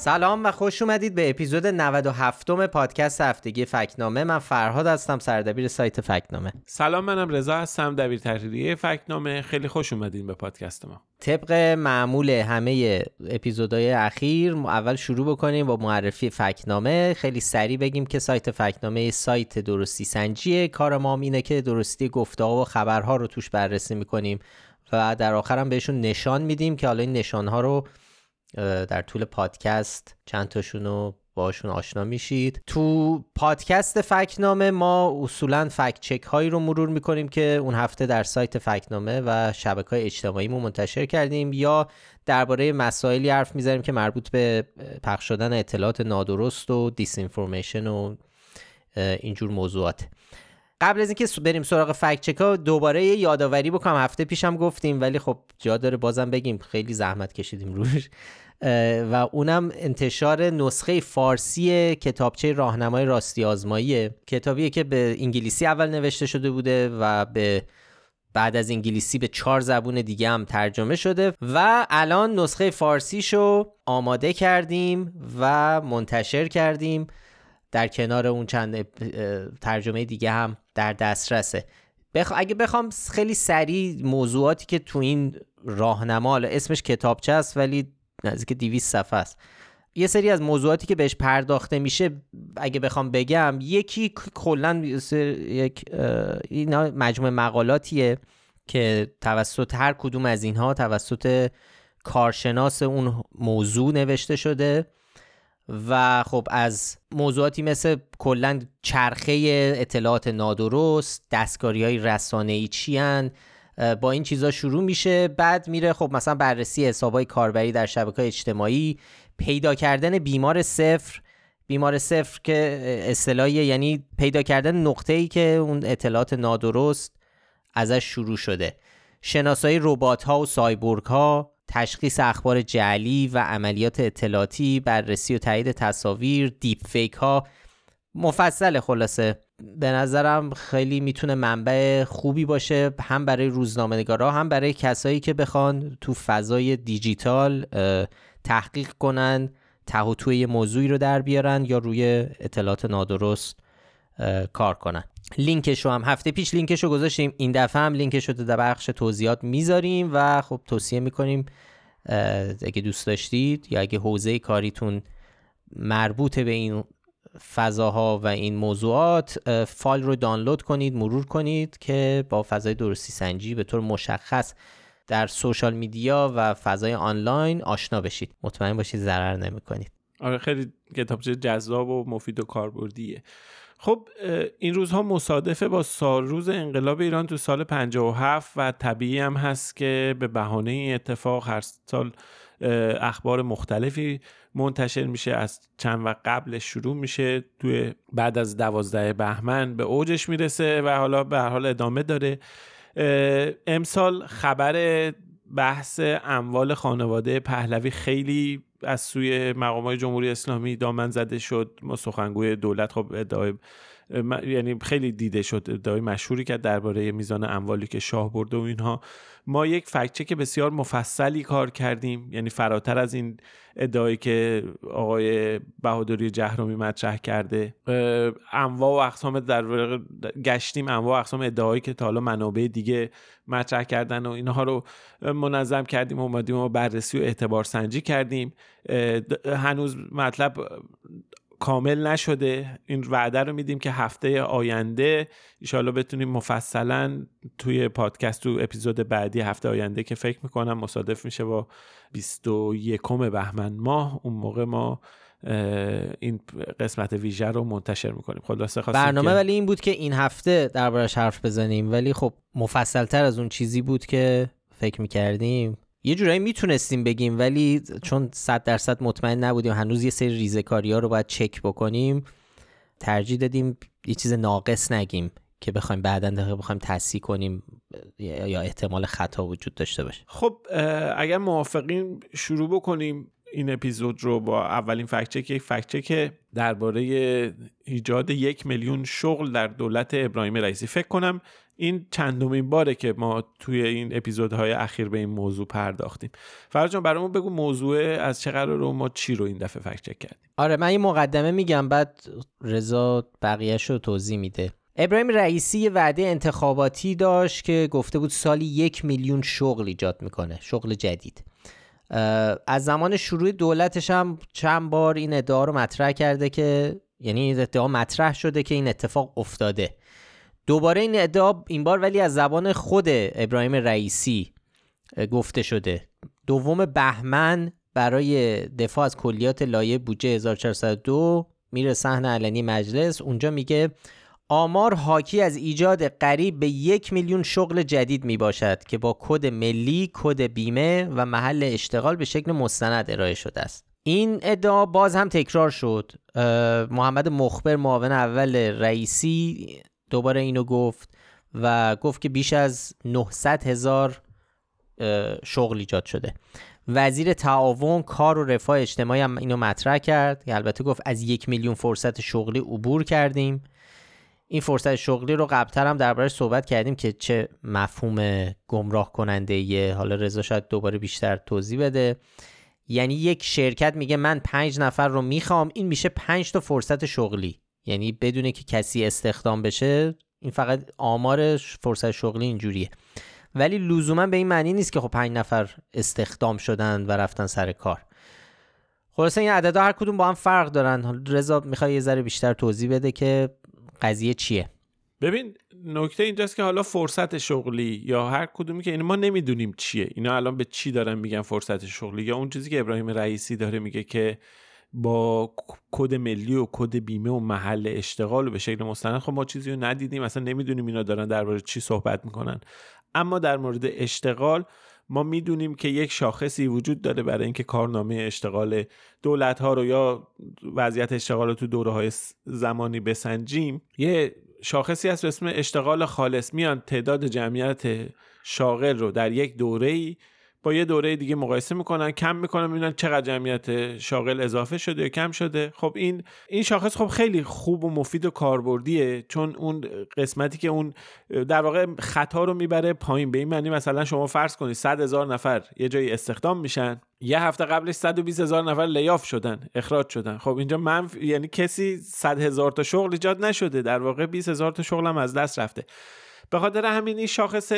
سلام و خوش اومدید به اپیزود 97 م پادکست هفتگی فکنامه. من فرهاد هستم سردبیر سایت فکنامه. سلام منم رضا هستم دبیر تحریریه فکنامه. خیلی خوش اومدین به پادکست ما. طبق معمول همه اپیزودهای اخیر اول شروع بکنیم با معرفی فکنامه. خیلی سریع بگیم که سایت فکنامه سایت درستی سنجیه. کار ما اینه که درستی گفته و خبرها رو توش بررسی می‌کنیم و در آخر هم بهشون نشان میدیم که حالا این نشان ها رو در طول پادکست چند تاشون رو باشون آشنا میشید. تو پادکست فکنامه ما اصولا فکت چک هایی رو مرور می‌کنیم که اون هفته در سایت فکنامه و شبکه های اجتماعی مو منتشر کردیم یا درباره مسائلی حرف می‌زنیم که مربوط به پخش شدن اطلاعات نادرست و دیس و اینجور موضوعات. قبل از اینکه بریم سراغ فکت چک ها دوباره یه یادآوری بکنم. هفته پیشم گفتیم ولی خب جا داره بازم بگیم. خیلی زحمت کشیدیم روش. و اونم انتشار نسخه فارسی کتابچه راهنمای راستی آزماییه. کتابیه که به انگلیسی اول نوشته شده بوده و به بعد از انگلیسی به چهار زبون دیگه هم ترجمه شده. و الان نسخه فارسیشو آماده کردیم و منتشر کردیم. در کنار اون چند ترجمه دیگه هم در دسترسه. بخ... اگه بخوام خیلی سریع موضوعاتی که تو این راهنما اسمش کتابچه است ولی نزدیک 200 صفحه است. یه سری از موضوعاتی که بهش پرداخته میشه اگه بخوام بگم یکی کلا یک اینا مجموعه مقالاتیه که توسط هر کدوم از اینها توسط کارشناس اون موضوع نوشته شده. و خب از موضوعاتی مثل کلا چرخه اطلاعات نادرست دستکاری های رسانه ای چی با این چیزا شروع میشه. بعد میره خب مثلا بررسی حسابای کاربری در شبکه اجتماعی. پیدا کردن بیمار صفر. بیمار صفر که اصطلاحی یعنی پیدا کردن نقطه ای که اون اطلاعات نادرست ازش شروع شده. شناسایی ربات ها و سایبورگ ها تشخیص اخبار جعلی و عملیات اطلاعاتی بررسی و تایید تصاویر دیپ فیک ها. مفصل خلاصه. به نظرم خیلی می‌تونه منبع خوبی باشه هم برای روزنامه‌نگارا هم برای کسایی که بخوان تو فضای دیجیتال تحقیق کنن ته توی موضوعی رو در بیارن یا روی اطلاعات نادرست کار کنن. لینکش رو هم هفته پیش لینکش رو گذاشتیم. این دفعه هم لینکش رو در بخش توضیحات می‌ذاریم و خب توصیه می‌کنیم اگه دوست داشتید یا اگه حوزه کاریتون مربوط به این فضاها و این موضوعات فایل رو دانلود کنید مرور کنید که با فضای درستی سنجی به طور مشخص در سوشال میدیا و فضای آنلاین آشنا بشید. مطمئن باشید ضرر نمی کنید آره خیلی کتابچه جذاب و مفید و کاربردیه. خب این روزها مصادفه با سالروز انقلاب ایران تو سال 57 و طبیعی هم هست که به بهانه این اتفاق هر سال اخبار مختلفی منتشر میشه از چند وقت قبلش شروع میشه توی بعد از دوازده بهمن به اوجش می‌رسه و حالا به حال ادامه داره. امسال خبر بحث اموال خانواده پهلوی خیلی از سوی مقام های جمهوری اسلامی دامن زده شد. ما سخنگوی دولت خب ادعای یعنی خیلی دیده شد ادعای مشهوری کرد درباره میزان اموالی که شاه برده و اینها. ما یک فکچک بسیار مفصلی کار کردیم. یعنی فراتر از این ادعایی که آقای بهادری جهرومی مطرح کرده. انواع و اقسام در گشتیم انواع و اقسام ادعایی که تا حالا منابع دیگه مطرح کردن و اینها رو منظم کردیم و اومدیم و بررسی و اعتبار سنجی کردیم. هنوز مطلب کامل نشده. این وعده رو میدیم که هفته آینده ایشالا بتونیم مفصلا توی پادکست تو اپیزود بعدی هفته آینده که فکر می‌کنم مصادف میشه با 21 بهمن ماه. اون موقع ما این قسمت ویژه رو منتشر می‌کنیم. خلاصه برنامه ولی این بود که این هفته دربارش حرف بزنیم. ولی خب مفصل تر از اون چیزی بود که فکر می‌کردیم. یه جورایی می‌تونستیم بگیم ولی چون صد درصد مطمئن نبودیم هنوز یه سری ریزکاری ها رو باید چک بکنیم ترجیح دادیم یه چیز ناقص نگیم که بخوایم بعدا دقیقه بخوایم تصحیح کنیم یا احتمال خطا وجود داشته باشه. خب اگر موافقین شروع بکنیم. این اپیزود رو با اولین فکچک یک فکچک درباره ایجاد یک میلیون شغل در دولت ابراهیم رئیسی. فکر کنم این چندمین باره که ما توی این اپیزودهای اخیر به این موضوع پرداختیم. فرجان برامون بگو موضوع از چه قرار رو ما چی رو این دفعه فکر چک کردیم؟ آره من یه مقدمه میگم بعد رضا بقیهش رو توضیح میده. ابراهیم رئیسی یه وعده انتخاباتی داشت که گفته بود سالی یک میلیون شغل ایجاد می‌کنه شغل جدید. از زمان شروع دولتش هم چند بار این ادعا رو مطرح کرده که یعنی این ادعا مطرح شده که این اتفاق افتاده. دوباره این ادعا این بار ولی از زبان خود ابراهیم رئیسی گفته شده. دوم بهمن برای دفاع از کلیات لایه بودجه 1402 میره صحنه علنی مجلس. اونجا میگه آمار حاکی از ایجاد قریب به یک میلیون شغل جدید می باشد که با کد ملی، کد بیمه و محل اشتغال به شکل مستند ارائه شده است. این ادعا باز هم تکرار شد. محمد مخبر معاون اول رئیسی دوباره اینو گفت و گفت که بیش از 900 هزار شغل ایجاد شده. وزیر تعاون کار و رفاه اجتماعی هم اینو مطرح کرد که البته گفت از یک میلیون فرصت شغلی عبور کردیم این فرصت شغلی رو قبلتر هم دربارش صحبت کردیم که چه مفهوم گمراه کننده یه حالا رضا شاید دوباره بیشتر توضیح بده. یعنی یک شرکت میگه من پنج نفر رو می‌خوام این میشه پنج تا فرصت شغلی. یعنی بدون که کسی استخدام بشه این فقط آمار فرصت شغلی اینجوریه. ولی لزوما به این معنی نیست که خب پنج نفر استخدام شدن و رفتن سر کار. خلاصه این عددا هر کدوم با هم فرق دارن. رضا می‌خوای یه ذره بیشتر توضیح بده که قضیه چیه؟ ببین نکته اینجاست که حالا فرصت شغلی یا هر کدومی که این ما نمی‌دونیم چیه. اینا الان به چی دارن میگن فرصت شغلی؟ یا اون چیزی که ابراهیم رئیسی داره میگه که با کد ملی و کد بیمه و محل اشتغال و به شکل مستند خب ما چیزی رو ندیدیم. اصلا نمی‌دونیم اینا دارن درباره چی صحبت می‌کنن. اما در مورد اشتغال ما می‌دونیم که یک شاخصی وجود داره برای اینکه کارنامه اشتغال دولت ها رو یا وضعیت اشتغال رو تو دوره های زمانی بسنجیم یه شاخصی هست به اسم اشتغال خالص. میان تعداد جمعیت شاغل رو در یک دوره ای با یه دوره دیگه مقایسه می‌کنن کم می‌کنن می‌بینن چقدر جمعیت شاغل اضافه شده یا کم شده. خب این این شاخص خب خیلی خوب و مفید و کاربردیه چون اون قسمتی که اون در واقع خطا رو می‌بره پایین. به این معنی مثلا شما فرض کنید 100 هزار نفر یه جایی استخدام میشن یه هفته قبلش 120 هزار نفر لیاف شدن اخراج شدن. خب اینجا من یعنی کسی 100 هزار تا شغل ایجاد نشده در واقع 20 هزار تا شغل هم از دست رفته. به خاطر همین این شاخص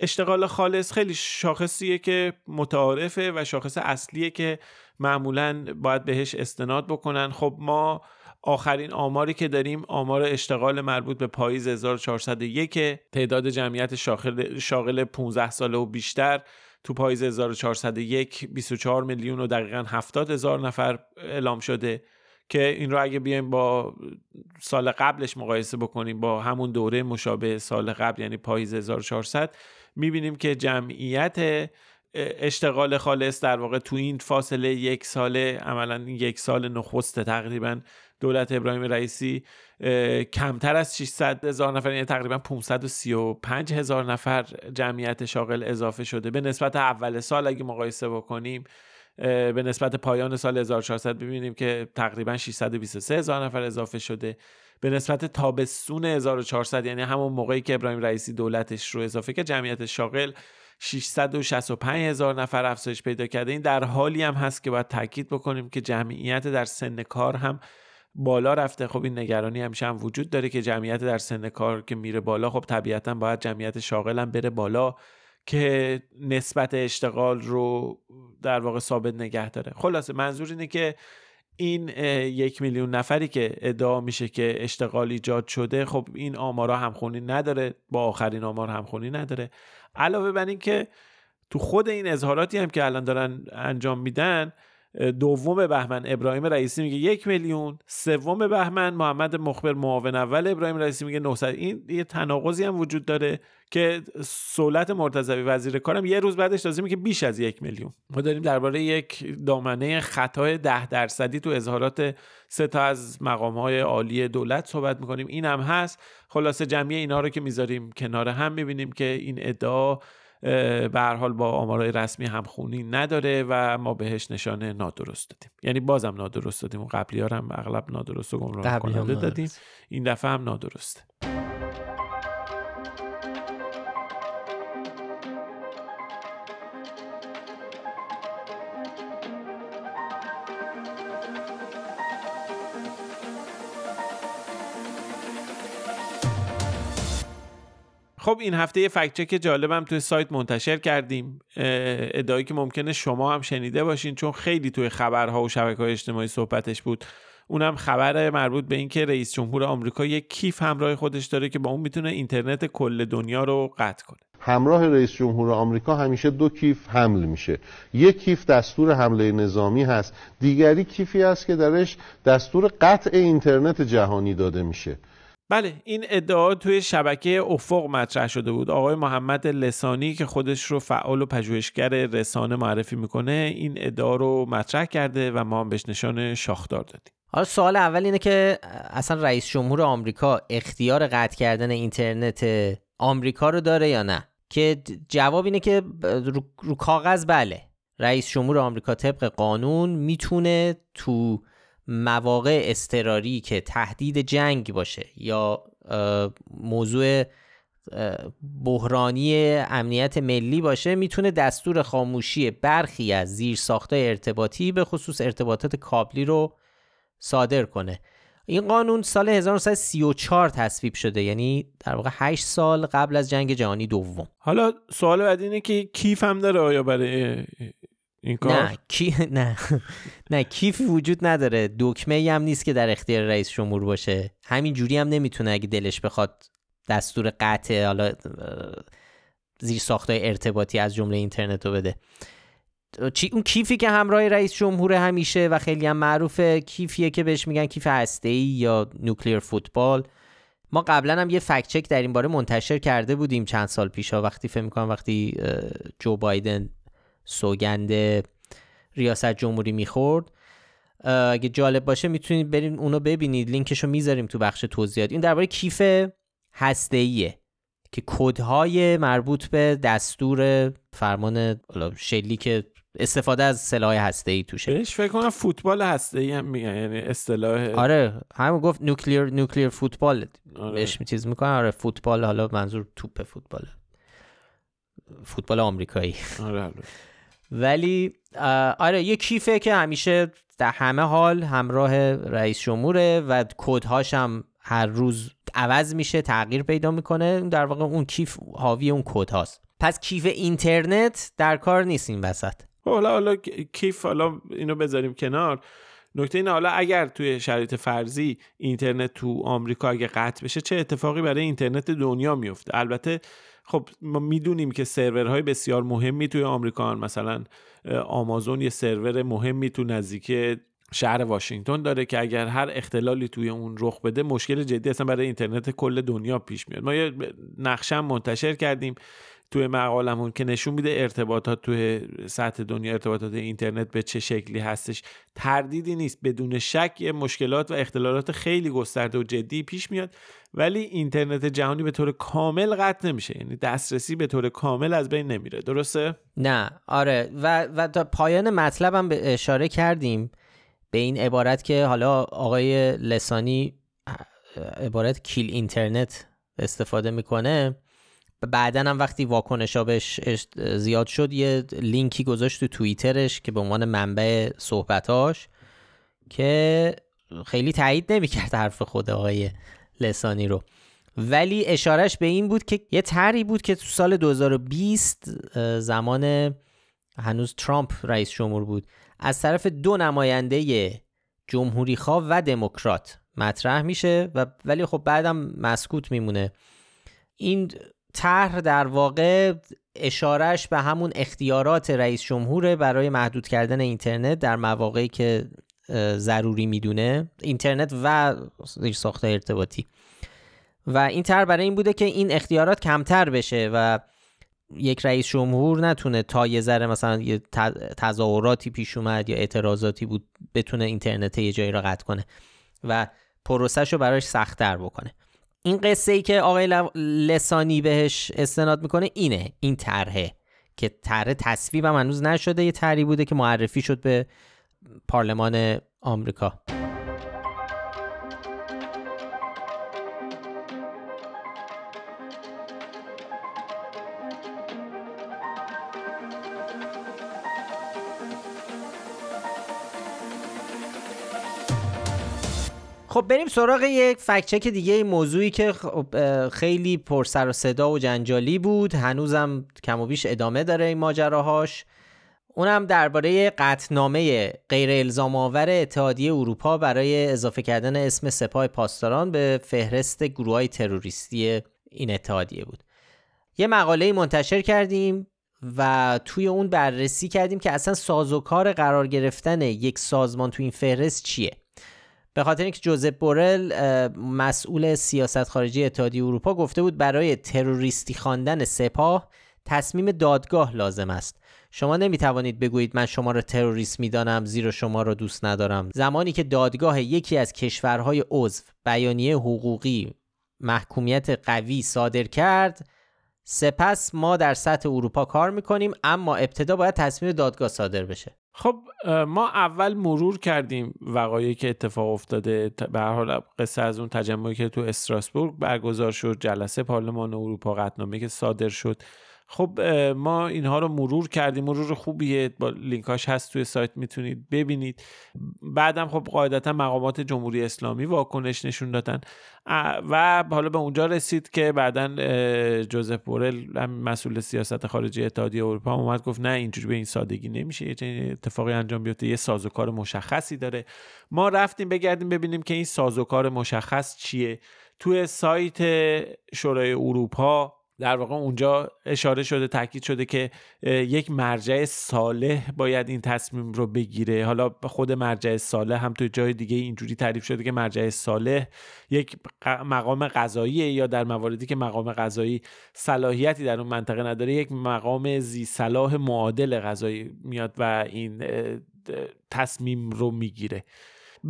اشتغال, خالص خیلی شاخصیه که متعارفه و شاخص اصلیه که معمولا باید بهش استناد بکنن. خب ما آخرین آماری که داریم آمار اشتغال مربوط به پاییز 1401 تعداد جمعیت شاغل, شاغل 15 ساله و بیشتر. تو پاییز 1401 24 میلیون و دقیقا 70 هزار نفر اعلام شده. که این رو اگه بیایم با سال قبلش مقایسه بکنیم با همون دوره مشابه سال قبل یعنی پاییز 1400 می‌بینیم که جمعیت اشتغال خالص در واقع تو این فاصله یک ساله عملا یک سال نخست تقریبا دولت ابراهیم رئیسی کمتر از 600 هزار نفر یعنی تقریبا 535 هزار نفر جمعیت شاغل اضافه شده. به نسبت اول سال اگه مقایسه بکنیم به نسبت پایان سال 1400 ببینیم که تقریبا 623 هزار نفر اضافه شده. به نسبت تابستون 1400 یعنی همون موقعی که ابراهیم رئیسی دولتش رو اضافه که جمعیت شاغل 665 هزار نفر افزایش پیدا کرده. این در حالی هم هست که باید تاکید بکنیم که جمعیت در سن کار هم بالا رفته. خب این نگرانی همیشه هم وجود داره که جمعیت در سن کار که میره بالا خب طبیعتا باید جمعیت شاغل هم بره بالا. که نسبت اشتغال رو در واقع ثابت نگه داره. خلاصه منظور اینه که این یک میلیون نفری که ادعا میشه که اشتغال ایجاد شده خب این آمارا همخونی نداره با آخرین آمار همخونی نداره. علاوه بر این که تو خود این اظهاراتی هم که الان دارن انجام میدن دوم بهمن ابراهیم رئیسی میگه یک میلیون. سوم بهمن محمد مخبر معاون اول ابراهیم رئیسی میگه 900 این یه تناقضی هم وجود داره که سولت مرتضوی وزیر کارم یه روز بعدش تازه میگه بیش از یک میلیون. ما داریم درباره یک دامنه خطای ده درصدی تو اظهارات سه تا از مقام های عالی دولت صحبت می‌کنیم. این هم هست. خلاصه جمعی اینا رو که می‌ذاریم کنار هم می‌بینیم که این ادعا به هر حال با آمارای رسمی همخونی نداره و ما بهش نشانه نادرست دادیم. یعنی بازم نادرست دادیم و قبلی هم اغلب نادرست و گمراه کننده دادیم. این دفعه هم نادرسته خب این هفته یه فکت چک جالبم توی سایت منتشر کردیم. ادعایی که ممکنه شما هم شنیده باشین چون خیلی توی خبرها و شبکه اجتماعی صحبتش بود. اونم خبر مربوط به اینکه رئیس جمهور آمریکا یک کیف همراه خودش داره که با اون می‌تونه اینترنت کل دنیا رو قطع کنه. همراه رئیس جمهور آمریکا همیشه دو کیف حمل میشه. یک کیف دستور حمله نظامی هست. دیگری کیفی است که درش دستور قطع اینترنت جهانی داده میشه. بله این ادعا توی شبکه افق مطرح شده بود. آقای محمد لسانی که خودش رو فعال و پژوهشگر رسانه معرفی می‌کنه این ادعا رو مطرح کرده و ما هم بهش نشان شاخدار دادیم. حالا سوال اول اینه که اصلا رئیس جمهور آمریکا اختیار قطع کردن اینترنت آمریکا رو داره یا نه؟ که جواب اینه که رو, رو کاغذ بله. رئیس جمهور آمریکا طبق قانون می‌تونه تو مواقع استراری که تهدید جنگ باشه یا موضوع بحرانی امنیت ملی باشه می‌تونه دستور خاموشی برخی از زیر ساخته ارتباطی به خصوص ارتباطات کابلی رو صادر کنه. این قانون سال 1934 تصویب شده یعنی در واقع 8 سال قبل از جنگ جهانی دوم. حالا سوال بعد اینه که کیف هم داره آیا برای این کار؟ نه کی... نه. نه کیفی وجود نداره. دکمه ای هم نیست که در اختیار رئیس جمهور باشه. همین جوری هم نمی‌تونه اگه دلش بخواد دستور قطع حالا زیر ساختای ارتباطی از جمله اینترنت رو بده. چی؟ اون کیفی که همراه رئیس جمهور همیشه و خیلی هم معروفه کیفیه که بهش میگن کیف هسته‌ای یا نوکلیر فوتبال. ما قبلا هم یه فکت چک در این باره منتشر کرده بودیم چند سال پیش ها. وقتی فکر می‌کنم وقتی جو بایدن سوگند ریاست جمهوری می‌خورد. اگه جالب باشه می‌تونید بریم اونو ببینید. لینکشو می‌ذاریم تو بخش توضیحات. این درباره کیف هسته‌ایه که کدهای مربوط به دستور فرمان که استفاده از سلاح هسته ای توشه. بهش فکر کنم فوتبال هسته ای هم میگن یعنی اصطلاح آره همون گفت نوکلیر نوکلیر فوتبال. آره. بهش چیز می‌کنن. آره فوتبال حالا منظور توپ فوتبال. فوتبال آمریکایی. آره, آره. ولی آره یه کیفه که همیشه در همه حال همراه رئیس جمهوره و کدهاش هم هر روز عوض میشه تغییر پیدا می‌کنه در واقع اون کیف حاوی اون کد هاست. پس کیف اینترنت در کار نیست این وسط. خب، حالا حالا کیف حالا اینو بذاریم کنار. نکته اینه حالا اگر توی شرایط فرضی اینترنت تو آمریکا اگه قطع بشه چه اتفاقی برای اینترنت دنیا میفته البته خب ما می‌دونیم که سرورهای بسیار مهمی توی آمریکا مثلا آمازون یه سرور مهمی تو نزدیک شهر واشنگتن داره که اگر هر اختلالی توی اون رخ بده مشکل جدی اصلا برای اینترنت کل دنیا پیش میاد. ما یه نقشه منتشر کردیم. توی مقالمون که نشون میده ارتباطات توی سطح دنیا ارتباطات اینترنت به چه شکلی هستش تردیدی نیست. بدون شک مشکلات و اختلالات خیلی گسترده و جدی پیش میاد ولی اینترنت جهانی به طور کامل قطع نمیشه. یعنی دسترسی به طور کامل از بین نمیره. درسته؟ نه. آره. و و تا پایان مطلبم به اشاره کردیم به این عبارت که حالا آقای لسانی عبارت کیل اینترنت استفاده می‌کنه. بعدا هم وقتی واکنش بهش زیاد شد یه لینکی گذاشت تو توییترش که به عنوان منبع صحبتاش که خیلی تایید نمی‌کرد حرف خود آقای لسانی رو. ولی اشارش به این بود که یه طرحی بود که تو سال 2020 زمان هنوز ترامپ رئیس جمهور بود از طرف دو نماینده جمهوری خواه و دموکرات مطرح میشه و ولی خب بعدم مسکوت میمونه. این طرح در واقع اشارش به همون اختیارات رئیس جمهور برای محدود کردن اینترنت در مواقعی که ضروری می‌دونه اینترنت و ساخته ارتباطی. و این طرح برای این بوده که این اختیارات کمتر بشه و یک رئیس جمهور نتونه تا یه ذره مثلا یه تظاهراتی پیش اومد یا اعتراضاتی بود بتونه اینترنت یه جایی را قطع کنه و پروسش رو براش سختتر بکنه. این قصه ای که آقای لسانی بهش استناد می‌کنه اینه این طرحه که طرح تصویب هم هنوز نشده یه طرحی بوده که معرفی شد به پارلمان آمریکا. خب بریم سراغ یک فکچک دیگه این موضوعی که خیلی پر سر و صدا و جنجالی بود. هنوزم کم و بیش ادامه داره این ماجراهاش. اونم درباره قطنامه غیر الزام آور اتحادیه اروپا برای اضافه کردن اسم سپاه پاسداران به فهرست گروه های تروریستی این اتحادیه بود. یه مقاله منتشر کردیم و توی اون بررسی کردیم که اصلا سازوکار قرار گرفتن یک سازمان توی این فهرست چیه. به خاطر اینکه جوزپ بورل مسئول سیاست خارجی اتحادیه اروپا گفته بود برای تروریستی خواندن سپاه تصمیم دادگاه لازم است. شما نمی توانید بگویید من شما را تروریست می‌دانم زیرا شما را دوست ندارم. زمانی که دادگاه یکی از کشورهای عضو بیانیه حقوقی محکومیت قوی صادر کرد سپس ما در سطح اروپا کار می‌کنیم اما ابتدا باید تصمیم دادگاه صادر بشه. خب ما اول مرور کردیم وقایعی که اتفاق افتاده. به هر حال قصه از اون تجمعی که تو استراسبورگ برگزار شد جلسه پارلمان اروپا قطنامه که صادر شد. خب ما اینها رو مرور کردیم مرور خوبیه با لینکاش هست توی سایت می‌تونید ببینید. بعدم خب قاعدتا مقامات جمهوری اسلامی واکنش نشون دادن. و حالا به اونجا رسید که بعدا جوزف بورل مسئول سیاست خارجی اتحادیه اروپا اومد گفت نه اینجوری به این سادگی نمیشه یه چنین اتفاقی انجام بیفته یه سازوکار مشخصی داره. ما رفتیم بگردیم ببینیم که این سازوکار مشخص چیه. توی سایت شورای اروپا در واقع اونجا اشاره شده تاکید شده که یک مرجع صالح باید این تصمیم رو بگیره. حالا خود مرجع صالح هم تو جای دیگه اینجوری تعریف شده که مرجع صالح یک مقام قضایی یا در مواردی که مقام قضایی صلاحیتی در اون منطقه نداره یک مقام زی صلاح معادل قضایی میاد و این تصمیم رو می‌گیره.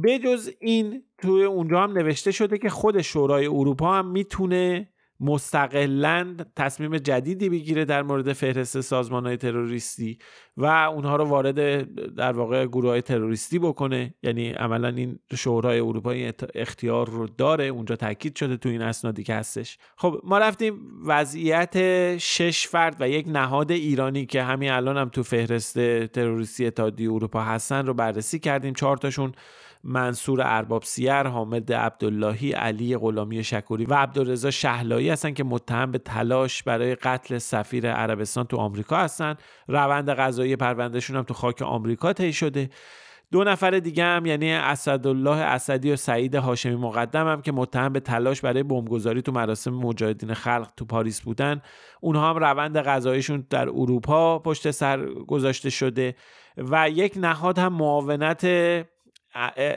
بجز این توی اونجا هم نوشته شده که خود شورای اروپا هم می‌تونه مستقلا تصمیم جدیدی بگیره در مورد فهرست سازمان های تروریستی و اونها رو وارد در واقع گروه های تروریستی بکنه. یعنی عملا این شورای اروپایی اختیار رو داره اونجا تاکید شده تو این اسنادی که هستش. خب ما رفتیم وضعیت شش فرد و یک نهاد ایرانی که همین الان هم تو فهرست تروریستی اتحادیه اروپا هستن رو بررسی کردیم. چهار تاشون منصور ارباب سیر حامد عبداللهی علی غلامی شکوری و عبدالرضا شهلایی هستن که متهم به تلاش برای قتل سفیر عربستان تو آمریکا هستن. روند قضایی پروندهشون هم تو خاک آمریکا طی شده. دو نفر دیگه هم یعنی اسدالله اسدی و سعید هاشمی مقدم هم که متهم به تلاش برای بمبگذاری تو مراسم مجاهدین خلق تو پاریس بودن. اونها هم روند قضاییشون در اروپا پشت سر گذاشته شده و یک نهاد هم معاونت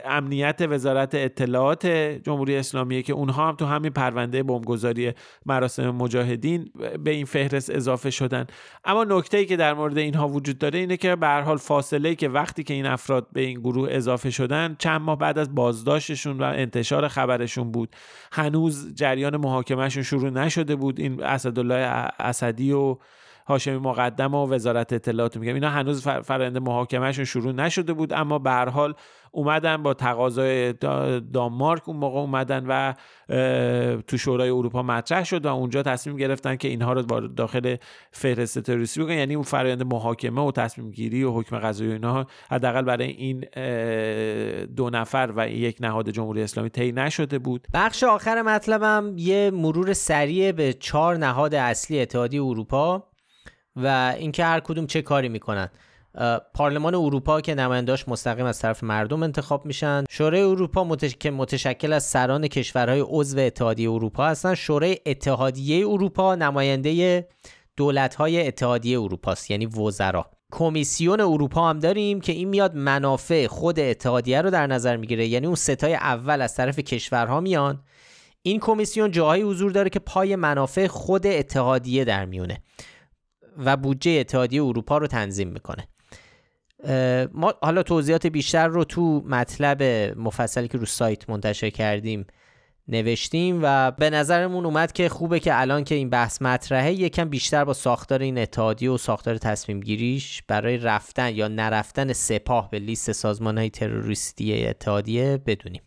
امنیت وزارت اطلاعات جمهوری اسلامیه که اونها هم تو همین پرونده بمبگذاری مراسم مجاهدین به این فهرست اضافه شدن. اما نکته ای که در مورد اینها وجود داره اینه که به هر حال فاصله که وقتی که این افراد به این گروه اضافه شدن چند ماه بعد از بازداشتشون و انتشار خبرشون بود. هنوز جریان محاکمهشون شروع نشده بود. این اسدالله اسدی و هاشمی مقدم و وزارت اطلاعات میگم. اینا هنوز فرآیند محاکمهشون شروع نشده بود اما به هر حال اومدن با تقاضای دانمارک اون موقع اومدن و تو شورای اروپا مطرح شد و اونجا تصمیم گرفتن که اینها رو داخل فهرست تروریستی بکنن. یعنی اون فرآیند محاکمه و تصمیم گیری و حکم قضایی اینها حداقل برای این دو نفر و یک نهاد جمهوری اسلامی طی نشده بود. بخش آخر مطلبم یه مرور سریع به چهار نهاد اصلی اتحادیه اروپا. و اینکه هر کدوم چه کاری می‌کنن. پارلمان اروپا که نماینداش مستقیم از طرف مردم انتخاب میشن. شورای اروپا که متشکل از سران کشورهای عضو اتحادیه اروپا هستن. شورای اتحادیه اروپا نماینده دولت‌های اتحادیه اروپاست یعنی وزرا. کمیسیون اروپا هم داریم که این میاد منافع خود اتحادیه رو در نظر می‌گیره. یعنی اون ستای اول از طرف کشورها میان. این کمیسیون جاهایی حضور داره که پای منافع خود اتحادیه در میونه. و بودجه اتحادیه اروپا رو تنظیم می‌کنه. ما حالا توضیحات بیشتر رو تو مطلب مفصلی که رو سایت منتشر کردیم نوشتیم و به نظرمون اومد که خوبه که الان که این بحث مطرحه یکم بیشتر با ساختار این اتحادیه و ساختار تصمیم گیریش برای رفتن یا نرفتن سپاه به لیست سازمان های تروریستی اتحادیه بدونیم.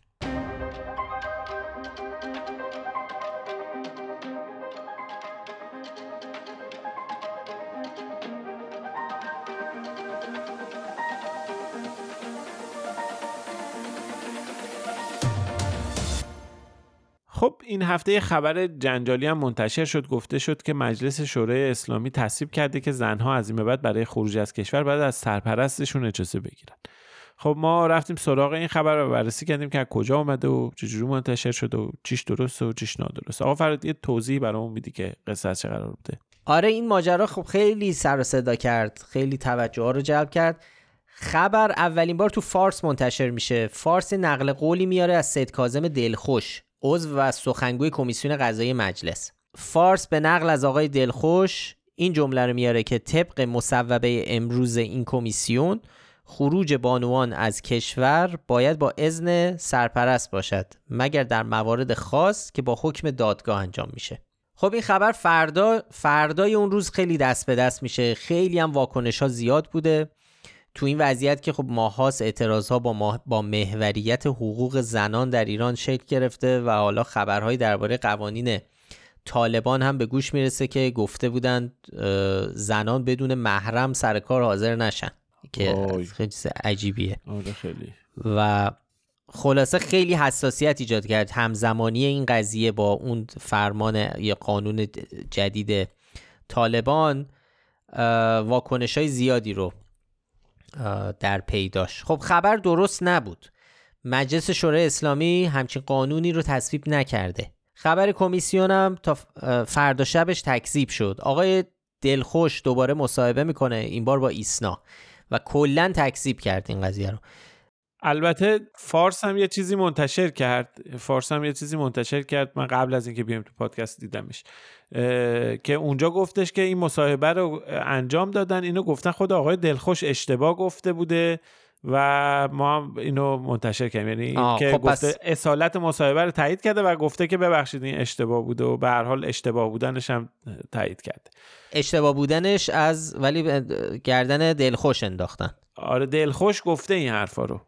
این هفته خبر جنجالی هم منتشر شد گفته شد که مجلس شورای اسلامی تصویب کرده که زنها از این بعد برای خروج از کشور بعد از سرپرستشون اجازه بگیرن. خب ما رفتیم سراغ این خبر رو بررسی کردیم که از کجا اومده و چجوری منتشر شده و چیش درسته و چیش نادرسته آقا فراد یه توضیح برامون میدی که قصه از چه قرار بوده؟ آره این ماجرا خب خیلی سر و صدا کرد خیلی توجه ها رو جلب کرد. خبر اولین بار تو فارس منتشر میشه. فارس نقل قولی میاره از سید کازم دلخوش. عضو و سخنگوی کمیسیون قضایی مجلس. فارس به نقل از آقای دلخوش این جمله رو میاره که طبق مصوبه امروز این کمیسیون خروج بانوان از کشور باید با اذن سرپرست باشد مگر در موارد خاص که با حکم دادگاه انجام میشه. خب این خبر فردا فردای اون روز خیلی دست به دست میشه. خیلی هم واکنش ها زیاد بوده. تو این وضعیت که خب ماهاس اعتراض ها با, با محوریت حقوق زنان در ایران شکل گرفته و حالا خبرهایی درباره قوانین طالبان هم به گوش می‌رسه که گفته بودند زنان بدون محرم سر کار حاضر نشن که خیلی عجیبیه. آره خیلی. و خلاصه خیلی حساسیت ایجاد کرد. همزمانی این قضیه با اون فرمان یا قانون جدید طالبان واکنش های زیادی رو در پی داشت خب خبر درست نبود. مجلس شورای اسلامی همچین قانونی رو تصویب نکرده. خبر کمیسیون هم تا فردا شبش تکذیب شد. آقای دلخوش دوباره مصاحبه می‌کنه این بار با ایسنا و کلا تکذیب کرد این قضیه رو. البته فارس هم یه چیزی منتشر کرد. فارس هم یه چیزی منتشر کرد. من قبل از اینکه بیام تو پادکست دیدمش. که اونجا گفتش که این مصاحبه رو انجام دادن. اینو گفتن خود آقای دلخوش اشتباه گفته بوده و ما هم اینو منتشر کردیم. یعنی که خب گفته اصالت مصاحبه رو تایید کرده و گفته که ببخشید این اشتباه بوده و به هر حال اشتباه بودنش هم تایید کرده اشتباه بودنش از ولی گردن دلخوش انداختن. آره دلخوش گفته این حرفا رو.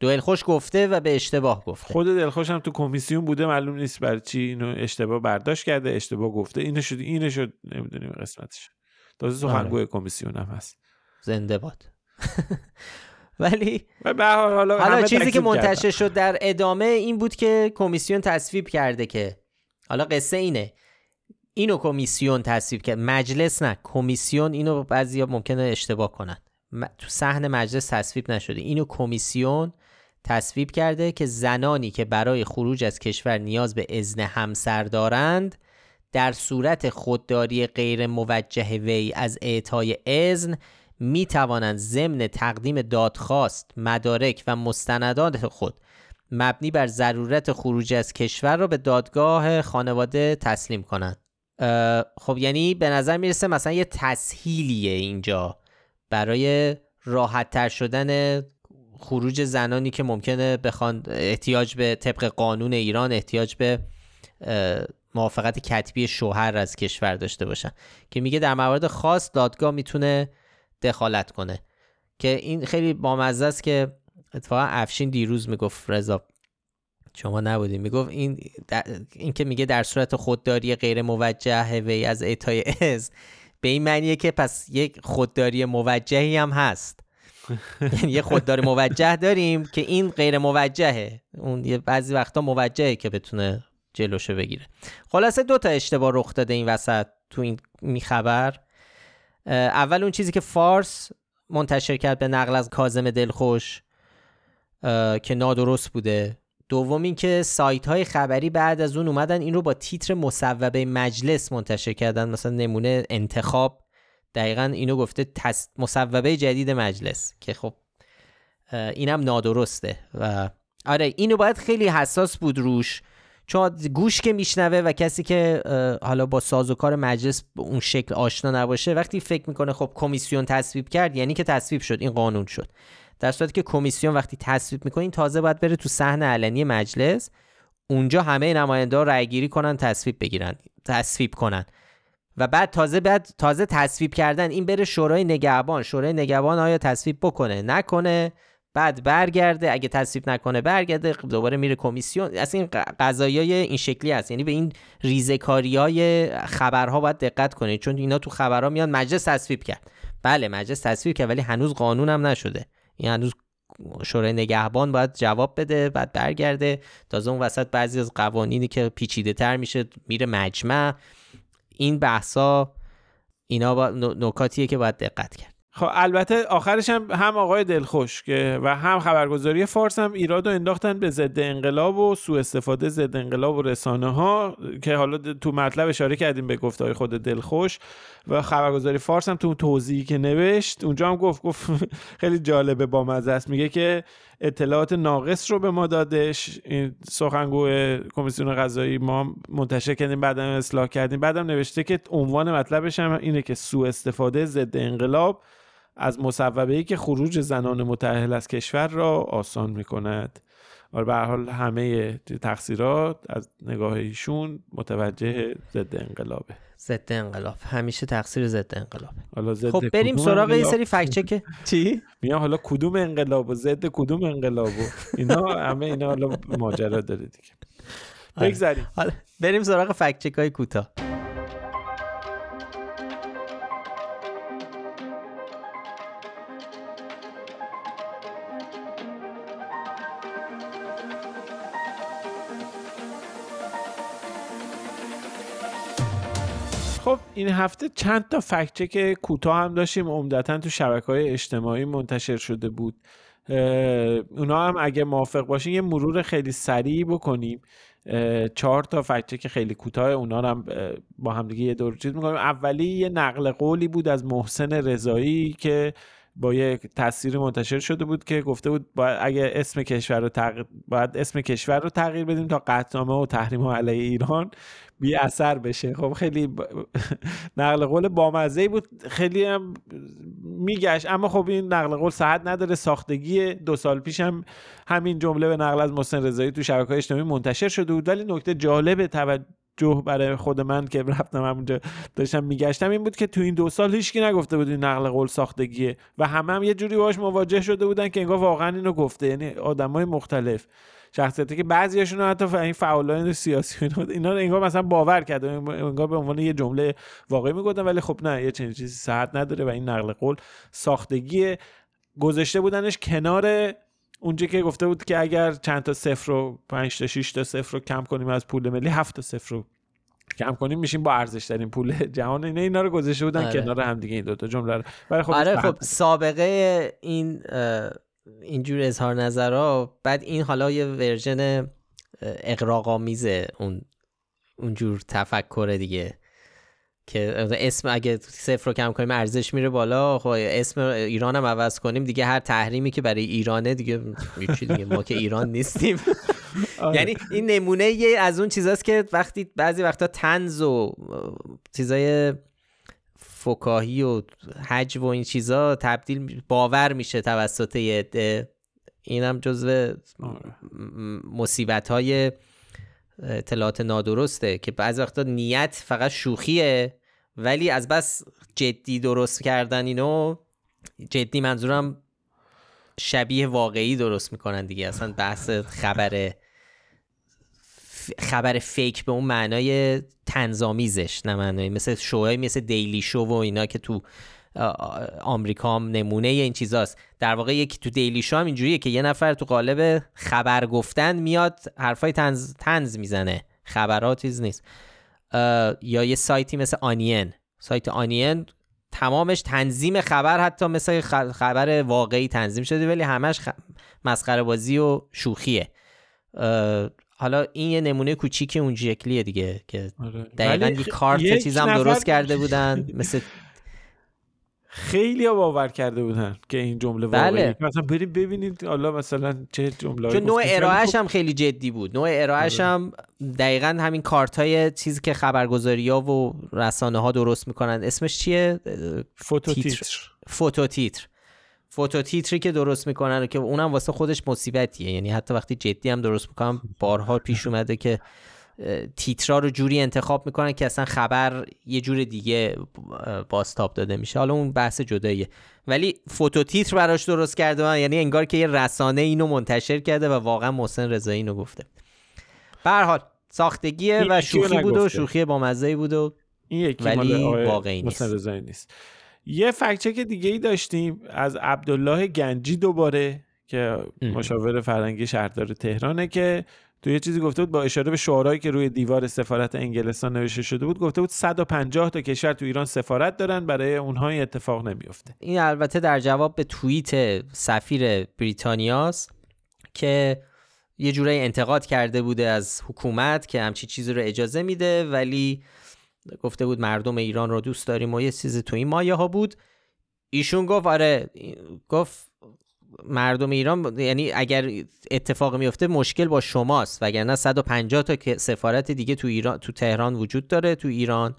دلخوش گفته و به اشتباه گفته. خود دلخوش هم تو کمیسیون بوده معلوم نیست برای چی اینو اشتباه برداشت کرده اشتباه گفته. اینو شد اینو شد نمی‌دونیم قسمتش. تازه سخنگوی آره. کمیسیون هم هست. زنده باد. ولی حالا, حالا چیزی که منتشر شد در ادامه این بود که کمیسیون تصویب کرده که حالا قصه اینه. اینو کمیسیون تصویب کرد. مجلس نه کمیسیون اینو بعضیا ممکنه اشتباه کنن. تو صحن مجلس تصویب نشده. اینو کمیسیون تصویب کرده که زنانی که برای خروج از کشور نیاز به اذن همسر دارند در صورت خودداری غیر موجه وی از اعطای اذن می توانند ضمن تقدیم دادخواست مدارک و مستندات خود مبنی بر ضرورت خروج از کشور را به دادگاه خانواده تسلیم کنند. خب یعنی به نظر می‌رسه مثلا یه تسهیلیه اینجا. برای راحت تر شدن خروج زنانی که ممکنه بخوان احتیاج به طبق قانون ایران احتیاج به موافقت کتبی شوهر از کشور داشته باشن. که میگه در موارد خاص دادگاه می‌تونه دخالت کنه. که این خیلی بامزه است که اتفاقا افشین دیروز می‌گفت رضا شما نبودیم می‌گفت این این که میگه در صورت خودداری غیر موجه وی از اعطای از به این معنیه که پس یک خودداری موجهی هم هست. یعنی یه خودداری موجه داریم که این غیر موجهه. اون یه بعضی وقتا موجهه که بتونه جلوشو بگیره. خلاصه دو تا اشتباه رخ داده این وسط تو این میخبر اول اون چیزی که فارس منتشر کرد به نقل از کازم دلخوش که نادرست بوده. دوم اینکه سایت های خبری بعد از اون اومدن این رو با تیتر مصوبه مجلس منتشر کردن مثلا نمونه انتخاب. دقیقا اینو گفته تص... مصوبه جدید مجلس که خب اینم نادرسته. و آره اینو باید خیلی حساس بود روش. چون گوش که میشنوه و کسی که حالا با سازوکار مجلس به اون شکل آشنا نباشه وقتی فکر می‌کنه خب کمیسیون تصویب کرد یعنی که تصویب شد این قانون شد. در صورتی که کمیسیون وقتی تصویب می‌کنه تازه باید بره تو صحن علنی مجلس. اونجا همه نماینده رأی گیری کنن تصویب بگیرن تصویب کنن. و بعد تازه بعد تازه تصویب کردن این بره شورای نگهبان. شورای نگهبان آیا تصویب بکنه؟ نکنه. بعد برگرده. اگه تصویب نکنه برگرده. دوباره میره کمیسیون. از این قضایای این شکلی هست. یعنی به این ریزکاری های خبرها باید دقت کنید. چون اینا تو خبرها میان مجلس تصویب کرد. بله مجلس تصویب کرد ولی هنوز قانون هم نشده. این هنوز شورای نگهبان باید جواب بده بعد برگرده. تازه اون وسط بعضی از قوانینی که پیچیده تر میشه میره مجمع. این بحثا اینا با نکاتیه که باید دقت کرد. خب البته آخرش هم هم آقای دلخوش که و هم خبرگزاری فارس هم ایراد و انداختن به ضد انقلاب و سوء استفاده ضد انقلاب و رسانه ها که حالا تو مطلب اشاره کردیم به گفته های خود دلخوش و خبرگزاری فارس هم تو توضیحی که نوشت اونجا هم گفت گفت خیلی جالبه با مزه است. میگه که اطلاعات ناقص رو به ما دادش. این سخنگو کمیسیون قضایی ما منتشر کردیم بعدم اصلاح کردیم. بعدم نوشته که عنوان مطلبش هم اینه که سوء استفاده ضد انقلاب از مصوبه ای که خروج زنان متأهل از کشور را آسان می کند آره به حال همه تقصیرات از نگاه ایشون متوجه ضد انقلابه. ضد انقلاب. همیشه تقصیر ضد انقلاب. حالا ضد خب بریم سراغ یه سری فکت چک. چی؟ میام حالا کدوم انقلاب و ضد کدوم انقلاب و اینا همه اینا حالا ماجرا داره دیگه. آره. بگذاریم بریم سراغ فکت چک های کوتاه. این هفته چند تا فکت که کوتاه هم داشتیم. عمدتا تو شبکه های اجتماعی منتشر شده بود. اونا هم اگه موافق باشین یه مرور خیلی سریع بکنیم. چهار تا فکت که خیلی کوتاه اونا هم با هم دیگه یه دور چیز می‌کنیم. اولی یه نقل قولی بود از محسن رضایی که با یه تصویر منتشر شده بود که گفته بود باید اگه اسم کشور رو تغییر باید اسم کشور رو تغییر بدیم تا قطعنامه و تحریم ها علیه ایران بی اثر بشه. خب خیلی نقل قول بامزه بود. خیلی هم میگشت. اما خب این نقل قول صحت نداره. ساختگی دو سال پیش هم همین جمله به نقل از محسن رضایی تو شبکه اجتماعی منتشر شده بود. ولی نکته جالب توجه برای خود من که رفتم همونجا داشتم میگشتم این بود که تو این دو سال هیچکی نگفته بود این نقل قول ساختگیه و همه هم یه جوری باش مواجه شده بودن که انگار واقعا اینو گفته. یعنی آدمای مختلف. شخصیتی که بعضیاشون حتی این فعالان سیاسی اینا اینا انگار مثلا باور کرده انگار به عنوان یه جمله واقعی می‌گفتن ولی خب نه یه چنین چیزی صحت نداره و این نقل قول ساختگی گذاشته بودنش کنار اونجا که گفته بود که اگر چند تا صفر رو 5 تا 6 تا صفر رو کم کنیم از پول ملی 7 تا صفر رو کم کنیم میشیم با ارزش ترین پول جهان. اینا اینا رو گذاشته بودن آره. کنار هم دیگه این دو تا جمله رو. خب آره خب سابقه این اینجور اظهار نظرها بعد این حالا یه ورژن اقراقامیز اون اونجور تفکر دیگه. که اسم اگه صفر رو کم کنیم ارزش میره بالا خب اسم ایران هم عوض کنیم دیگه هر تحریمی که برای ایرانه دیگه دیگه ما که ایران نیستیم آره. یعنی این نمونه یه از اون چیزاست که وقتی بعضی وقتا تنز و چیزای فکاهی و حج و این چیزا تبدیل باور میشه توسط یه اینم جزو آره. مصیبت های اطلاعات نادرسته که بعضی وقتا نیت فقط شوخیه ولی از بس جدی درست کردن اینو جدی منظورم شبیه واقعی درست می‌کنن دیگه. اصلا بحث خبر خبر فیک به اون معنای تنظامیزش نه معنای مثل شوهای مثل دیلی شو و اینا که تو آمریکا هم نمونه این چیزاست. در واقع یکی تو دیلی شو هم اینجوریه که یه نفر تو قالب خبر گفتن میاد حرفای تنز, تنز می‌زنه. خبرات چیز نیست. یا یه سایتی مثل آنین. سایت آنین تمامش تنظیم خبر حتی مثل خبر واقعی تنظیم شده ولی همش خ... مسخره بازی و شوخیه. حالا این یه نمونه کوچیک اون شکلیه دیگه که آره. دقیقا یه کارت چیزم درست کرده بودن. مثل خیلی ها باور کرده بودن که این جمله واقعی بله. مثلا بریم ببینید حالا مثلا چه جمله چون نوع ارائهش هم خیلی جدی بود. نوع ارائهش آره. هم دقیقا همین کارت های چیزی که خبرگزاری ها و رسانه ها درست می‌کنن. اسمش چیه؟ فوتو تیتر. فوتو تیتر فوتو تیتری که درست می‌کنن که اونم واسه خودش مصیبتیه. یعنی حتی وقتی جدی هم درست می‌کنن بارها پیش اومده که تیترا رو جوری انتخاب می‌کنن که اصلا خبر یه جور دیگه باستاب داده میشه. حالا اون بحث جداییه. ولی فوتو تیتر براش درست کرده من یعنی انگار که یه رسانه اینو منتشر کرده و واقعا محسن رضایی اینو گفته. به حال ساختگیه و شوخی بود و شوخی با مزه بود و این یکی ولی واقعی نیست. یه فکچه که دیگه ای داشتیم از عبدالله گنجی دوباره که مشاور فرنگی شهردار تهرانه که تو یه چیزی گفته بود با اشاره به شعارهایی که روی دیوار سفارت انگلستان نوشته شده بود گفته بود 150 تا کشور تو ایران سفارت دارن برای اونها این اتفاق نمیفته. این البته در جواب به توییت سفیر بریتانیاست که یه جورایی انتقاد کرده بوده از حکومت که همچی چیزی رو اجازه میده ولی گفته بود مردم ایران رو دوست داریم و یه چیزی تو این مایه ها بود. ایشون گفت آره گفت مردم ایران یعنی اگر اتفاق میفته مشکل با شماست وگرنه 150 تا که سفارت دیگه تو ایران تو تهران وجود داره تو ایران.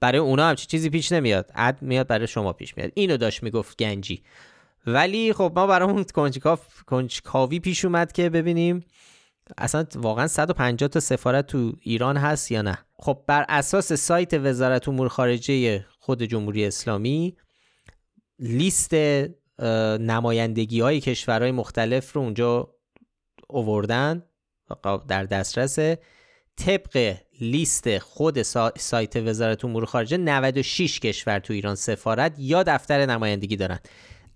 برای اونا هم چیزی پیش نمیاد. عد میاد برای شما پیش میاد. اینو داشت می‌گفت گنجی. ولی خب ما برامون کنجکاف کنجکاوی پیش اومد که ببینیم اصلا واقعا 150 تا سفارت تو ایران هست یا نه. خب بر اساس سایت وزارت امور خارجه خود جمهوری اسلامی لیست نمایندگی های کشورهای مختلف رو اونجا اووردن در دسترس طبق لیست خود سایت وزارت امور خارجه 96 کشور تو ایران سفارت یا دفتر نمایندگی دارن.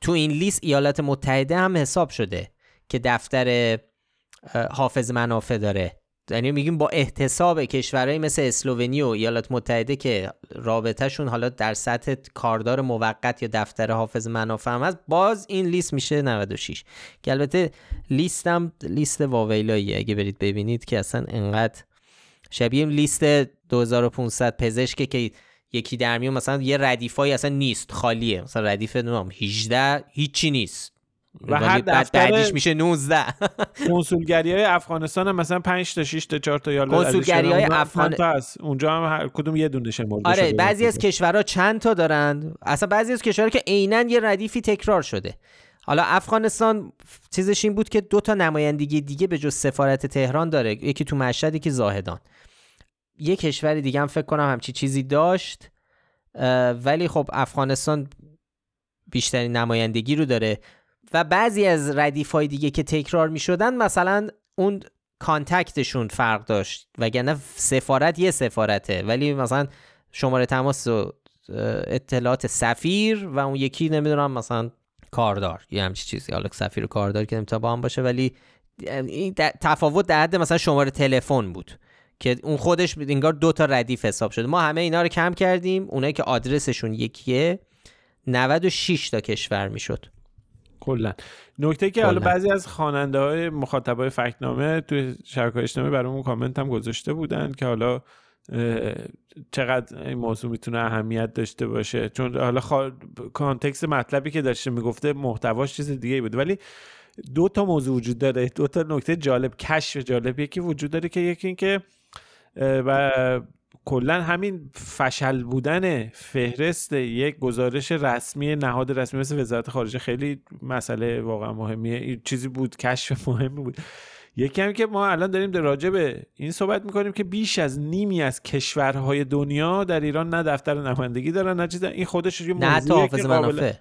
تو این لیست ایالات متحده هم حساب شده که دفتر حافظ منافع داره. یعنی میگیم با احتساب کشورهایی مثل اسلوونی و ایالات متحده که رابطهشون حالا در سطح کاردار موقت یا دفتر حافظ منافع هم هست باز این لیست میشه 96 که البته لیستم لیست واویلایی اگه برید ببینید که اصلا انقدر شبیه لیست 2500 پزشک که یکی در میون مثلا یه ردیفایی اصلا نیست خالیه. مثلا ردیف نام 18 هیچی نیست. و هر بعدیش میشه 19 کنسولگری های افغانستان هم مثلا 5 تا 6 تا 4 تا یا کنسولگری های افغان اونجا هم هر کدوم یه دونه مورد آره بعضی از کشورها چند تا دارن اصلا بعضی از کشورها که عینا یه ردیفی تکرار شده. حالا افغانستان چیزش این بود که دو تا نمایندگی دیگه به جز سفارت تهران داره. یکی تو مشهد یکی زاهدان. یه کشور دیگه هم فکر کنم همچی چیزی داشت ولی خب افغانستان بیشترین نمایندگی رو داره. و بعضی از ردیف های دیگه که تکرار می شدن مثلا اون کانتکتشون فرق داشت وگرنه سفارت یه سفارته ولی مثلا شماره تماس و اطلاعات سفیر و اون یکی نمی‌دونم مثلا کاردار یه همچی چیزی. حالا سفیر و کاردار که نمی‌تونه با هم باشه ولی این تفاوت در حد مثلا شماره تلفن بود که اون خودش انگار دو تا ردیف حساب شده. ما همه اینا رو کم کردیم اونایی که آدرسشون یکیه 96 تا کشور می‌شد. کلا. نکته که حالا بعضی از خواننده های مخاطب های فکنامه توی شبکه اجتماعی برامون کامنت هم گذاشته بودن که حالا چقدر این موضوع می‌تونه اهمیت داشته باشه. چون حالا خوا... کانتکست مطلبی که داشته می‌گفته محتواش چیز دیگه بود ولی دو تا موضوع وجود داره. دو تا نکته جالب کشف جالب یکی وجود داره که یکی این که و کلا همین فشل بودن فهرست یک گزارش رسمی نهاد رسمی مثل وزارت خارجه خیلی مسئله واقعا مهمیه. این چیزی بود کشف مهمی بود. یکی هم که ما الان داریم در راجع به این صحبت می‌کنیم که بیش از نیمی از کشورهای دنیا در ایران نه دفتر نمایندگی دارن نه چیز این خودش یه موضوعیه که قابل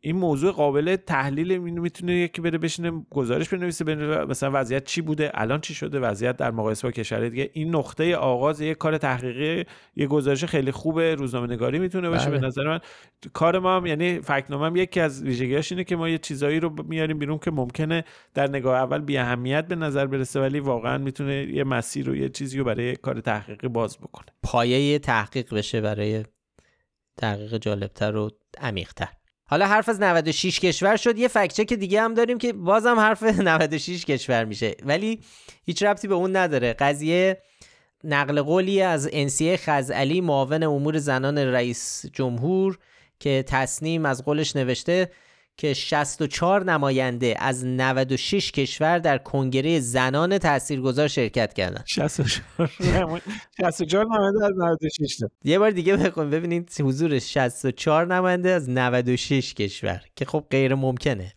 این موضوع قابل تحلیل اینو می‌تونه یکی بره بشینه گزارش بنویسه مثلا وضعیت چی بوده الان چی شده وضعیت در مقایسه با کشور دیگه. این نقطه آغاز یک کار تحقیقی یه گزارش خیلی خوب روزنامه نگاری می‌تونه باشه بله. به نظر من. کار ما هم یعنی فکنامه هم یکی از ویژگیاش اینه که ما یه چیزایی رو میاریم بیرون که ممکنه در نگاه اول بی اهمیت به نظر برسه ولی واقعا می‌تونه یه مسیر و یه چیزی رو برای کار تحقیقی باز بکنه. پایه تحقیق بشه برای تحقیق جالبتر و عمیقتر. حالا حرف از 96 کشور شد یه فکچه که دیگه هم داریم که بازم حرف 96 کشور میشه. ولی هیچ ربطی به اون نداره. قضیه نقل قولی از انسیه خزعلی معاون امور زنان رئیس جمهور که تصنیم از قولش نوشته که 64 نماینده از 96 کشور در کنگره زنان تاثیرگذار شرکت کردن. 64 64 نماینده از 96 یه بار دیگه بخون ببینید حضور 64 نماینده از 96 کشور که خب غیر ممکنه.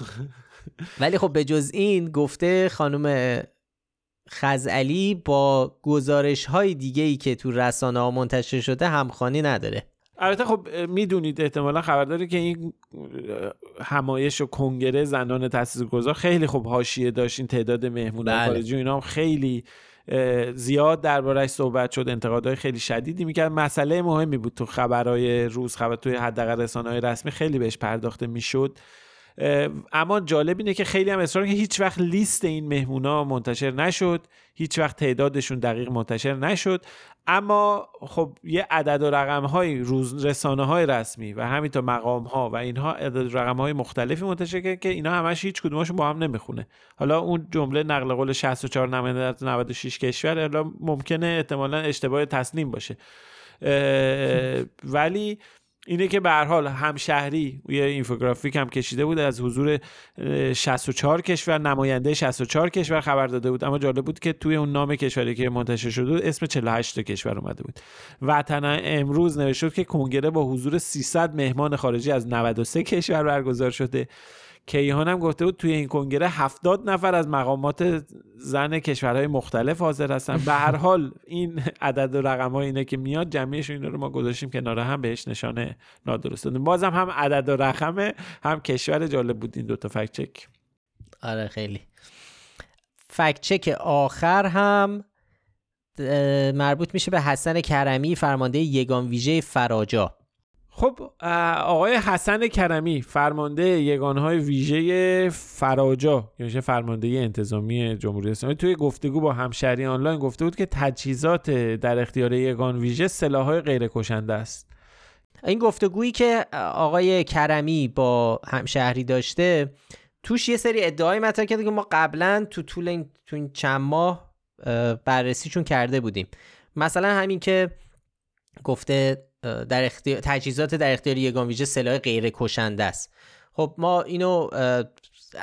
ولی خب به جز این گفته خانم خزعلی با گزارش های دیگه ای که تو رسانه ها منتشر شده همخانی نداره. البته خب می‌دونید احتمالا خبرداری که این همایش و کنگره زنان تاثیرگذار خیلی خوب حاشیه داشت این تعداد مهمون بله. خارجی اینا هم خیلی زیاد دربارهش صحبت شد انتقادهای خیلی شدیدی می‌کرد. مسئله مهمی بود تو خبرهای روز خبر توی حداقل رسانه‌های رسمی خیلی بهش پرداخته می‌شد. اما جالب اینه که خیلی هم اصرار که هیچ وقت لیست این مهمونا منتشر نشد. هیچ وقت تعدادشون دقیق منتشر نشد. اما خب یه عدد و رقم های روز رسانه های رسمی و همینطور مقام ها و اینها عدد و رقم های مختلفی منتشر که اینا همش هیچ کدومشون با هم نمی‌خونه. حالا اون جمله نقل قول 64 نماینده از 96 کشور حالا ممکنه احتمالا اشتباه تسلیم باشه. ولی اینه که به هر حال همشهری یه اینفوگرافیک هم کشیده بود از حضور 64 کشور نماینده 64 کشور خبر داده بود. اما جالب بود که توی اون نام کشوری که منتشر شده بود اسم 48 کشور اومده بود. وطن امروز نوشته که کنگره با حضور 300 مهمان خارجی از 93 کشور برگزار شده. کیهان هم گفته بود توی این کنگره هفتاد نفر از مقامات زن کشورهای مختلف حاضر هستن. به هر حال این عدد و رقم های اینه که میاد جمعیش اینا رو ما گذاشتیم کنار هم بهش نشانه نادرست دادیم. بازم هم عدد و رقمه هم کشور جالب بود این دوتا فکت چک. آره خیلی. فکت چک آخر هم مربوط میشه به حسن کرمی فرمانده یگان ویژه فراجا. خب آقای حسن کرمی فرمانده یگانهای ویژه فراجا یعنی فرمانده انتظامی جمهوری اسلامی توی گفتگو با همشهری آنلاین گفته بود که تجهیزات در اختیار یگان ویژه سلاحهای غیر کشنده است. این گفتگویی که آقای کرمی با همشهری داشته توش یه سری ادعای مطرح کرده که ما قبلا تو طول این, تو این چند ماه بررسیشون کرده بودیم. مثلا همین که گفته در اختیار تجهیزات در اختیار یگان ویژه سلاح غیر کشنده است. خب ما اینو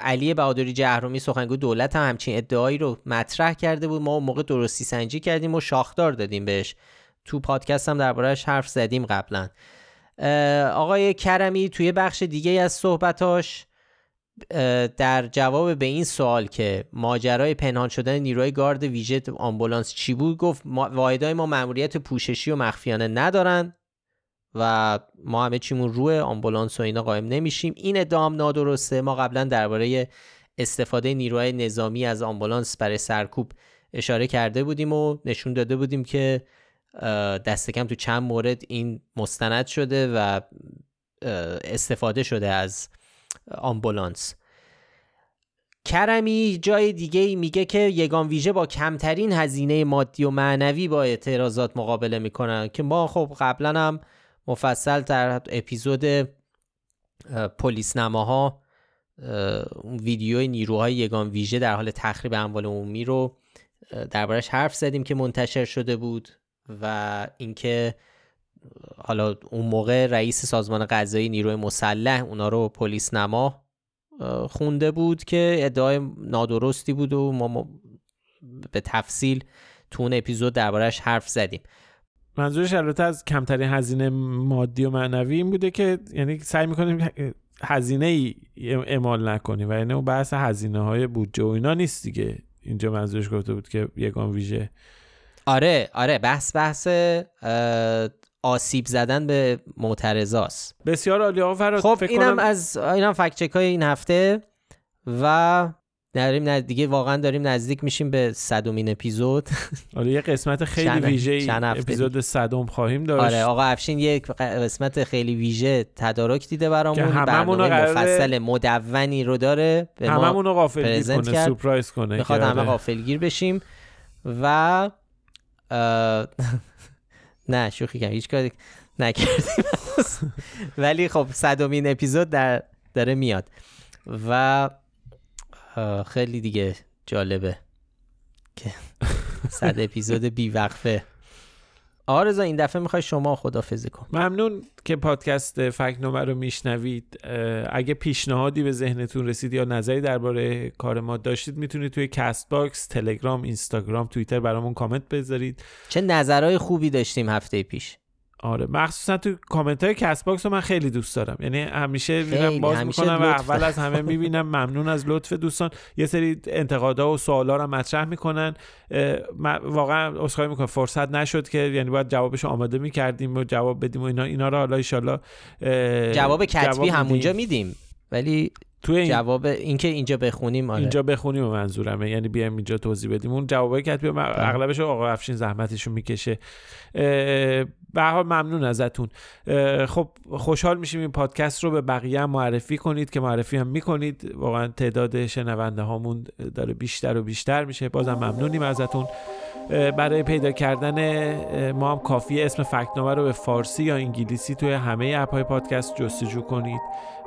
علی بهادری جهرومی سخنگوی دولت هم همچین ادعایی رو مطرح کرده بود. ما اون موقع درستی سنجی کردیم و شاخدار دادیم بهش. تو پادکست هم دربارهش حرف زدیم قبلا. آقای کرمی توی بخش دیگه از صحبتاش در جواب به این سوال که ماجرای پنهان شدن نیروی گارد ویژه آمبولانس چی بود؟ گفت واحدهای ما مأموریت پوششی و مخفیانه ندارن. و ما همه چیمون روی آمبولانس و اینا قایم نمیشیم. این ادعام نادرسته. ما قبلا درباره استفاده نیروهای نظامی از آمبولانس برای سرکوب اشاره کرده بودیم و نشون داده بودیم که دست کم تو چند مورد این مستند شده و استفاده شده از آمبولانس. کرمی جای دیگه میگه که یگان ویژه با کمترین هزینه مادی و معنوی با اعتراضات مقابله می‌کنن که ما خب قبلا هم مفصل در اپیزود پلیس نماها ویدیوی نیروهای یگان ویژه در حال تخریب اموال عمومی رو دربارش حرف زدیم که منتشر شده بود و اینکه حالا اون موقع رئیس سازمان قضایی نیروی مسلح اونا رو پلیس نما خونده بود که ادعای نادرستی بود و ما به تفصیل تو اون اپیزود دربارش حرف زدیم. منظورش البته از کمترین هزینه مادی و معنوی این بوده که یعنی سعی می‌کنیم هزینه ای اعمال نکنیم و یعنی اون بحث هزینه های بودجه و اینا نیست دیگه. اینجا منظورش گفته بود که یگان ویژه. آره آره بحث بحث آسیب زدن به معترضاست. بسیار عالی آقا خب اینم از اینم فکت چک های این هفته و داریم دیگه واقعا داریم نزدیک میشیم به صدومین اپیزود. آره یه قسمت خیلی ویژه اپیزود صدوم خواهیم داشت. آره آقا افشین یک قسمت خیلی ویژه تدارک دیده برامون. برنامه مفصل مدونی رو داره به هممون رو غافلگیر کنه سورپرایز کنه می‌خواد همه غافلگیر بشیم و نه شوخی کردم هیچ کاری نکردیم. ولی خب صدومین اپیزود در داره میاد. و خیلی دیگه جالبه که صد اپیزود بی وقفه. علیرضا این دفعه می‌خوای شما خدافظی کن. ممنون که پادکست فکنومه رو میشنوید. اگه پیشنهادی به ذهنتون رسید یا نظری درباره کار ما داشتید می‌تونید توی Castbox تلگرام اینستاگرام توییتر برامون کامنت بذارید. چه نظرهای خوبی داشتیم هفته پیش. آره مخصوصا تو کامنت های Castbox رو من خیلی دوست دارم. یعنی همیشه میرم باز می‌کنم و اول از همه می‌بینم ممنون از لطف دوستان. یه سری انتقادها و سوالا رو مطرح می‌کنن. واقعا عذرخواهی می‌کنم. فرصت نشد که یعنی باید جوابش آماده می‌کردیم و جواب بدیم و اینا. اینا رو حالا ان جواب کتبی همونجا میدیم. ولی توی این... جواب اینکه اینجا بخونیم آره. اینجا بخونیم و منظورمه. یعنی بیایم اینجا توضیح بدیم. اون جوابایی که بله. اغلبش آقا افشین زحمتشو می‌کشه. به حال ممنون ازتون. خب خوشحال میشیم این پادکست رو به بقیه هم معرفی کنید که معرفی هم می‌کنید. واقعا تعداد شنونده هامون داره بیشتر و بیشتر میشه. بازم ممنونیم ازتون. برای پیدا کردن ما هم کافی اسم فکنامه رو به فارسی یا انگلیسی توی همه اپ های پادکست جستجو کنید.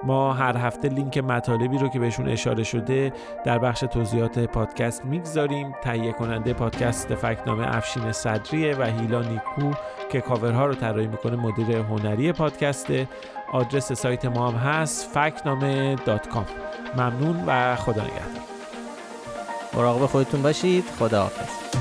ما هر هفته لینک مطالبی رو که بهشون اشاره شده در بخش توضیحات پادکست می‌گذاریم. تهیه کننده پادکست فکنامه افشین صدریه و هیلا نیکو که کاورها رو طراحی می‌کنه مدیر هنری پادکسته آدرس سایت ما هم هست فکنامه ممنون و خدا نگهدار. مراقب خودتون باشید. خدا حافظ